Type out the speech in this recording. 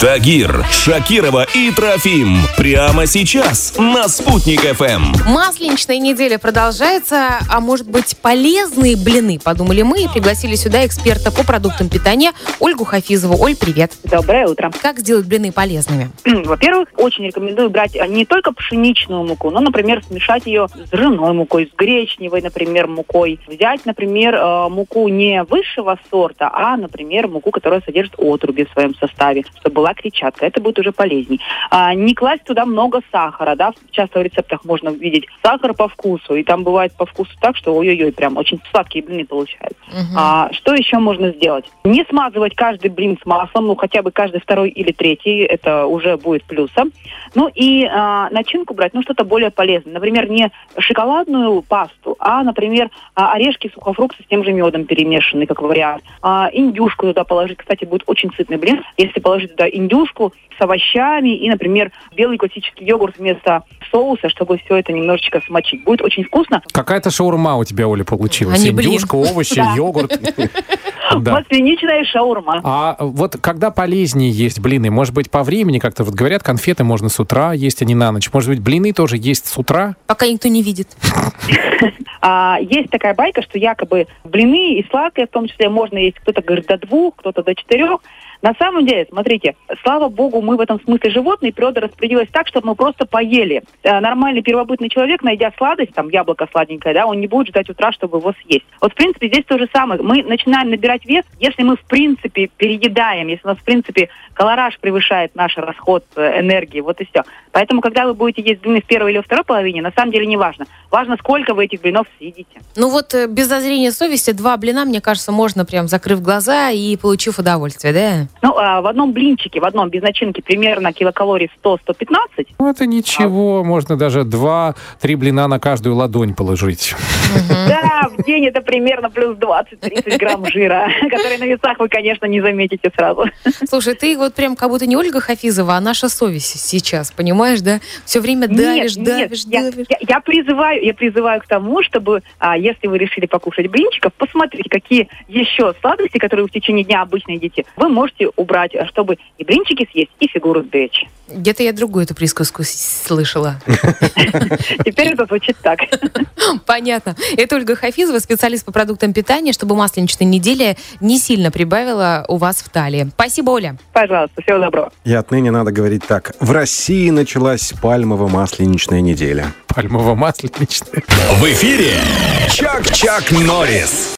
Тагир, Шакирова и Трофим. Прямо сейчас на «Спутник ФМ». Масленичная неделя продолжается, а может быть полезные блины, подумали мы и пригласили сюда эксперта по продуктам питания Ольгу Хафизову. Оль, привет. Доброе утро. Как сделать блины полезными? Во-первых, очень рекомендую брать не только пшеничную муку, но, например, смешать ее с ржаной мукой, с гречневой, например, мукой. Взять, например, э, муку не высшего сорта, а, например, муку, которая содержит отруби в своем составе, чтобы была клетчатка. Это будет уже полезней. А, не класть туда много сахара, да, часто в рецептах можно видеть сахар по вкусу, и там бывает по вкусу так, что ой-ой-ой, прям очень сладкие блины получаются. Мгм. А, что еще можно сделать? Не смазывать каждый блин с маслом, ну хотя бы каждый второй или третий, это уже будет плюсом. Ну и а, начинку брать, ну что-то более полезное. Например, не шоколадную пасту, а, например, а, орешки, сухофрукты с тем же медом перемешанные, как вариант. А, индюшку туда положить, кстати, будет очень сытный блин, если положить туда индюшку с овощами и, например, белый классический йогурт вместо соуса, чтобы все это немножечко смочить. Будет очень вкусно. Какая-то шаурма у тебя, Оля, получилась. А не блин. Индюшка, овощи, йогурт. Да. Масляничная шаурма. А вот когда полезнее есть блины? Может быть, по времени как-то вот говорят, конфеты можно с утра есть, а не на ночь. Может быть, блины тоже есть с утра? Пока никто не видит. А, есть такая байка, что якобы блины и сладкое в том числе можно есть. Кто-то говорит до двух, кто-то до четырех. На самом деле, смотрите, слава богу, мы в этом смысле животные, природа распределилась так, чтобы мы просто поели. Э, Нормальный первобытный человек, найдя сладость, там яблоко сладенькое, да, он не будет ждать утра, чтобы его съесть. Вот, в принципе, здесь то же самое. Мы начинаем набирать вес, если мы, в принципе, переедаем, если у нас, в принципе, колораж превышает наш расход э, энергии, вот и все. Поэтому, когда вы будете есть блины в первой или второй половине, на самом деле не важно. Важно, сколько вы этих блинов съедите. Ну вот э, без зазрения совести два блина, мне кажется, можно прям закрыв глаза и получив удовольствие, да? Ну, а, в одном блинчике, в одном без начинки примерно килокалорий 100-115. Ну, это ничего. Можно даже два-три блина на каждую ладонь положить. Да, в день это примерно плюс 20-30 грамм жира, который на весах вы, конечно, не заметите сразу. Слушай, ты вот прям как будто не Ольга Хафизова, а наша совесть сейчас, понимаешь, да? Все время давишь, нет, давишь, нет, давишь. я- я призываю, я призываю к тому, чтобы, а, если вы решили покушать блинчиков, посмотрите, какие еще сладости, которые в течение дня обычно едите, вы можете убрать, а, чтобы и блинчики съесть, и фигуру сберечь. Где-то я другую эту присказку слышала. Теперь это звучит так. Понятно. Это Ольга Хафизова, специалист по продуктам питания, чтобы масленичная неделя не сильно прибавила у вас в талии. Спасибо, Оля. Пожалуйста, всего доброго. И отныне надо говорить так. В России началась пальмово-масленичная неделя. Пальмово-масленичное. В эфире Чак-Чак Норрис.